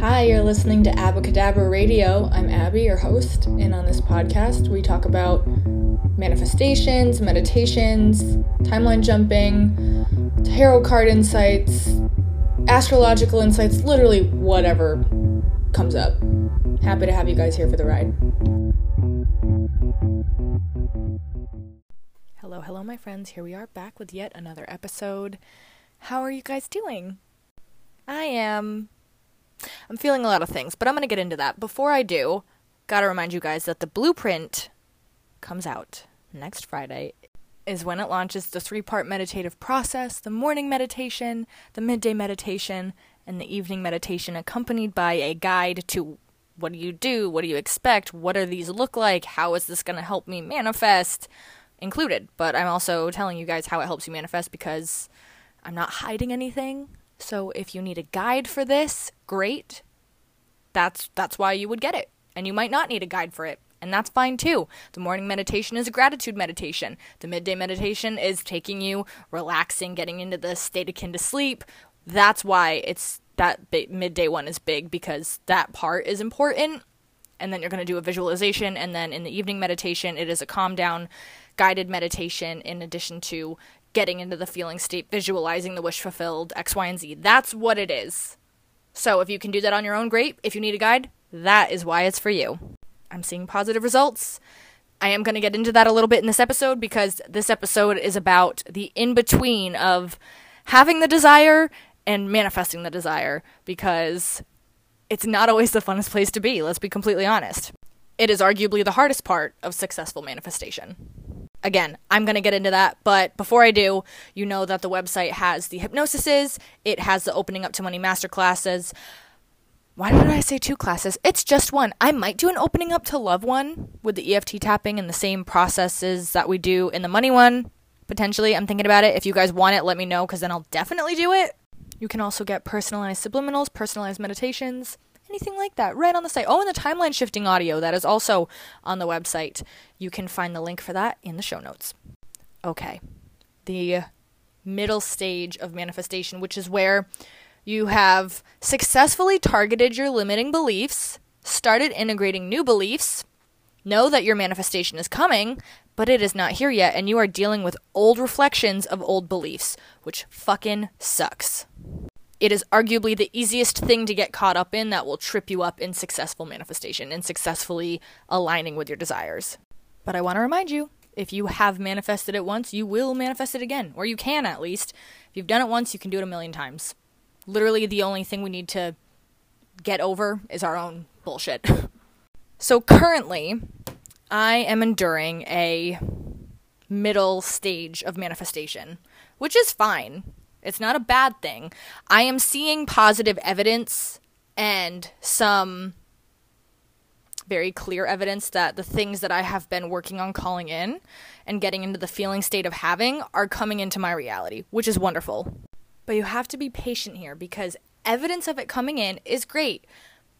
Hi, you're listening to Abbacahdabra Radio. I'm Abby, your host, and on this podcast, we talk about manifestations, meditations, timeline jumping, tarot card insights, astrological insights, literally whatever comes up. Happy to have you guys here for the ride. Hello, hello, my friends. Here we are back with yet another episode. How are you guys doing? I am. I'm feeling a lot of things, but I'm going to get into that. Before I do, gotta remind you guys that the blueprint comes out next Friday is when it launches the three part meditative process the morning meditation, the midday meditation, and the evening meditation, accompanied by a guide to what do you do? What do you expect? What do these look like? How is this going to help me manifest? Included. But I'm also telling you guys how it helps you manifest because I'm not hiding anything. So if you need a guide for this, great. That's that's why you would get it. And you might not need a guide for it and that's fine too. The morning meditation is a gratitude meditation. The midday meditation is taking you relaxing, getting into the state akin to sleep. That's why it's that midday one is big because that part is important. And then you're going to do a visualization and then in the evening meditation it is a calm down guided meditation in addition to getting into the feeling state, visualizing the wish fulfilled, X, Y, and Z. That's what it is. So if you can do that on your own, great. If you need a guide, that is why it's for you. I'm seeing positive results. I am going to get into that a little bit in this episode because this episode is about the in between of having the desire and manifesting the desire because it's not always the funnest place to be, let's be completely honest. It is arguably the hardest part of successful manifestation. Again, I'm going to get into that, but before I do, you know that the website has the hypnosises, it has the opening up to money masterclasses. Why did I say two classes? It's just one. I might do an opening up to love one with the EFT tapping and the same processes that we do in the money one. Potentially, I'm thinking about it. If you guys want it, let me know because then I'll definitely do it. You can also get personalized subliminals, personalized meditations, anything like that right on the site. Oh, and the timeline shifting audio that is also on the website. You can find the link for that in the show notes. Okay. The middle stage of manifestation, which is where you have successfully targeted your limiting beliefs, started integrating new beliefs, know that your manifestation is coming, but it is not here yet, and you are dealing with old reflections of old beliefs, which fucking sucks. It is arguably the easiest thing to get caught up in that will trip you up in successful manifestation and successfully aligning with your desires. But I want to remind you if you have manifested it once, you will manifest it again, or you can at least. If you've done it once, you can do it a million times literally the only thing we need to get over is our own bullshit. so currently, I am enduring a middle stage of manifestation, which is fine. It's not a bad thing. I am seeing positive evidence and some very clear evidence that the things that I have been working on calling in and getting into the feeling state of having are coming into my reality, which is wonderful. But you have to be patient here because evidence of it coming in is great.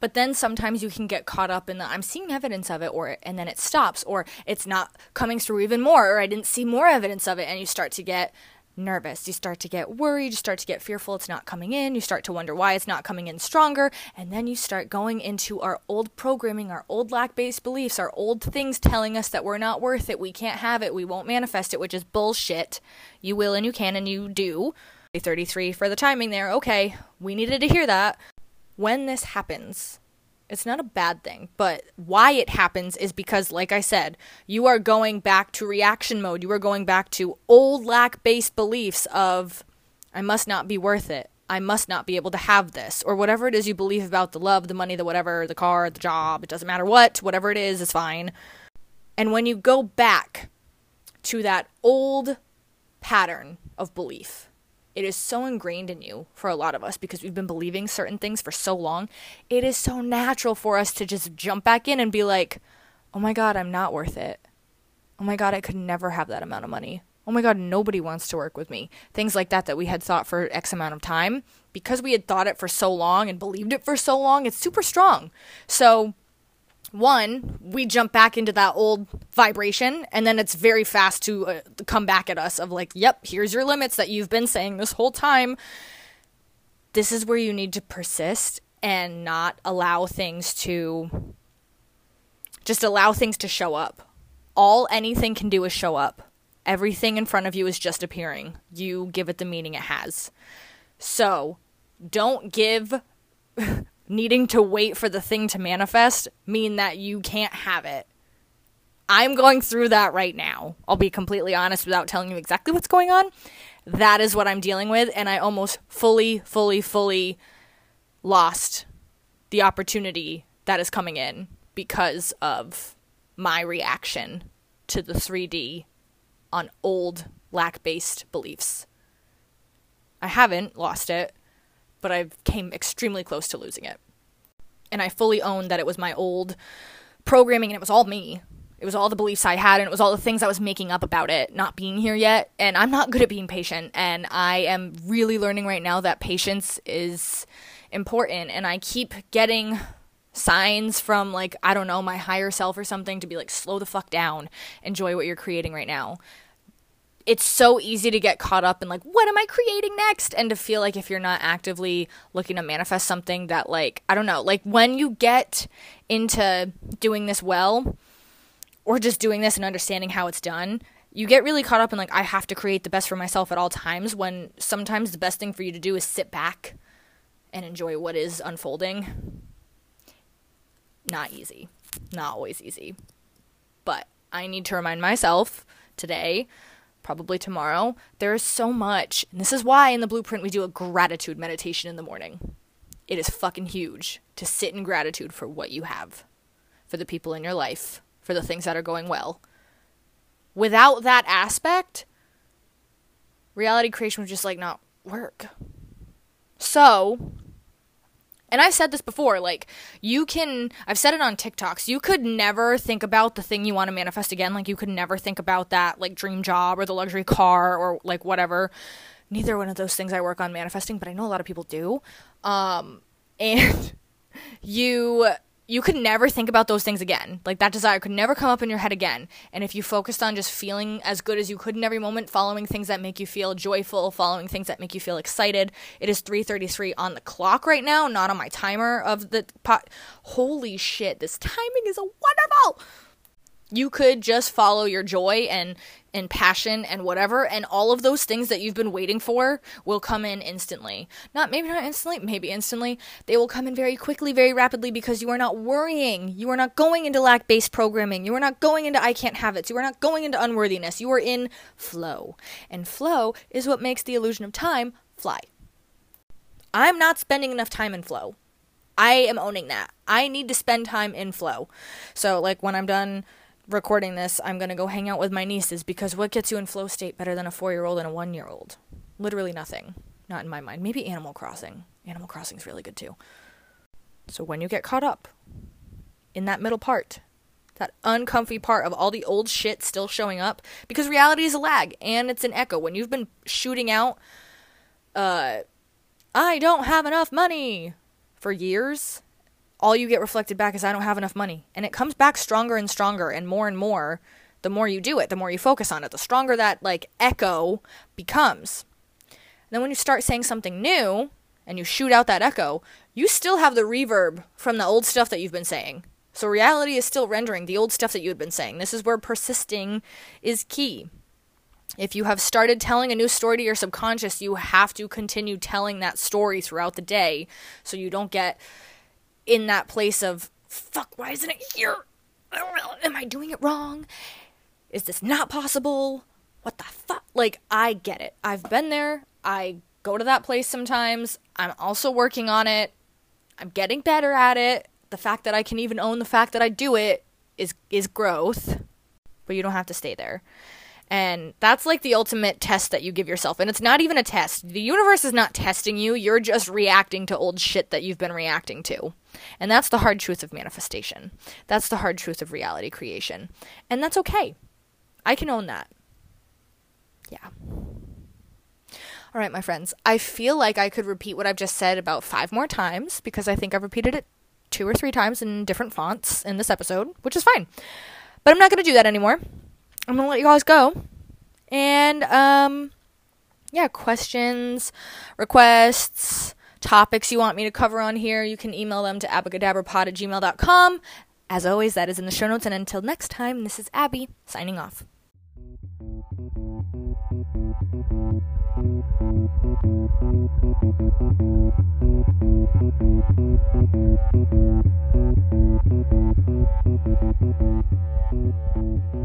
But then sometimes you can get caught up in the I'm seeing evidence of it or and then it stops or it's not coming through even more or I didn't see more evidence of it and you start to get nervous. You start to get worried, you start to get fearful it's not coming in, you start to wonder why it's not coming in stronger, and then you start going into our old programming, our old lack based beliefs, our old things telling us that we're not worth it, we can't have it, we won't manifest it, which is bullshit. You will and you can and you do. 33 for the timing there. Okay, we needed to hear that. When this happens, it's not a bad thing, but why it happens is because, like I said, you are going back to reaction mode. You are going back to old lack based beliefs of, I must not be worth it. I must not be able to have this, or whatever it is you believe about the love, the money, the whatever, the car, the job, it doesn't matter what, whatever it is, is fine. And when you go back to that old pattern of belief, it is so ingrained in you for a lot of us because we've been believing certain things for so long. It is so natural for us to just jump back in and be like, oh my God, I'm not worth it. Oh my God, I could never have that amount of money. Oh my God, nobody wants to work with me. Things like that that we had thought for X amount of time. Because we had thought it for so long and believed it for so long, it's super strong. So one, we jump back into that old vibration, and then it's very fast to uh, come back at us of like, yep, here's your limits that you've been saying this whole time. This is where you need to persist and not allow things to just allow things to show up. All anything can do is show up. Everything in front of you is just appearing. You give it the meaning it has. So, don't give needing to wait for the thing to manifest mean that you can't have it. I'm going through that right now. I'll be completely honest without telling you exactly what's going on. That is what I'm dealing with, and I almost fully, fully, fully lost the opportunity that is coming in because of my reaction to the 3D on old lack based beliefs. I haven't lost it, but I came extremely close to losing it. And I fully own that it was my old programming and it was all me. It was all the beliefs I had, and it was all the things I was making up about it not being here yet. And I'm not good at being patient. And I am really learning right now that patience is important. And I keep getting signs from, like, I don't know, my higher self or something to be like, slow the fuck down, enjoy what you're creating right now. It's so easy to get caught up in, like, what am I creating next? And to feel like if you're not actively looking to manifest something that, like, I don't know, like when you get into doing this well, or just doing this and understanding how it's done, you get really caught up in like I have to create the best for myself at all times when sometimes the best thing for you to do is sit back and enjoy what is unfolding. Not easy. Not always easy. But I need to remind myself today, probably tomorrow, there is so much. And this is why in the blueprint we do a gratitude meditation in the morning. It is fucking huge to sit in gratitude for what you have, for the people in your life, for the things that are going well. Without that aspect, reality creation would just like not work. So, and I've said this before, like, you can, I've said it on TikToks, you could never think about the thing you want to manifest again. Like, you could never think about that, like, dream job or the luxury car or, like, whatever. Neither one of those things I work on manifesting, but I know a lot of people do. Um, and you you could never think about those things again. Like that desire could never come up in your head again. And if you focused on just feeling as good as you could in every moment, following things that make you feel joyful, following things that make you feel excited. It is 3:33 on the clock right now, not on my timer of the pot. Holy shit, this timing is wonderful. You could just follow your joy and and passion and whatever and all of those things that you've been waiting for will come in instantly. Not maybe not instantly, maybe instantly. They will come in very quickly, very rapidly because you are not worrying. You are not going into lack-based programming. You are not going into I can't have it. You are not going into unworthiness. You are in flow. And flow is what makes the illusion of time fly. I'm not spending enough time in flow. I am owning that. I need to spend time in flow. So like when I'm done recording this, I'm going to go hang out with my nieces because what gets you in flow state better than a four year old and a one year old? Literally nothing. Not in my mind. Maybe Animal Crossing. Animal Crossing's really good too. So when you get caught up in that middle part, that uncomfy part of all the old shit still showing up, because reality is a lag and it's an echo. When you've been shooting out, uh, I don't have enough money for years, all you get reflected back is I don't have enough money. And it comes back stronger and stronger and more and more the more you do it, the more you focus on it, the stronger that like echo becomes. And then when you start saying something new and you shoot out that echo, you still have the reverb from the old stuff that you've been saying. So reality is still rendering the old stuff that you had been saying. This is where persisting is key. If you have started telling a new story to your subconscious, you have to continue telling that story throughout the day so you don't get in that place of fuck why isn't it here? Am i doing it wrong? Is this not possible? What the fuck? Like i get it. I've been there. I go to that place sometimes. I'm also working on it. I'm getting better at it. The fact that i can even own the fact that i do it is is growth. But you don't have to stay there and that's like the ultimate test that you give yourself. And it's not even a test. The universe is not testing you. You're just reacting to old shit that you've been reacting to. And that's the hard truth of manifestation. That's the hard truth of reality creation. And that's okay. I can own that. Yeah. All right, my friends. I feel like I could repeat what I've just said about five more times because I think I've repeated it two or three times in different fonts in this episode, which is fine. But I'm not going to do that anymore. I'm gonna let you guys go. And um yeah, questions, requests, topics you want me to cover on here, you can email them to abbacahdabrapod at gmail.com. As always, that is in the show notes, and until next time, this is Abby signing off.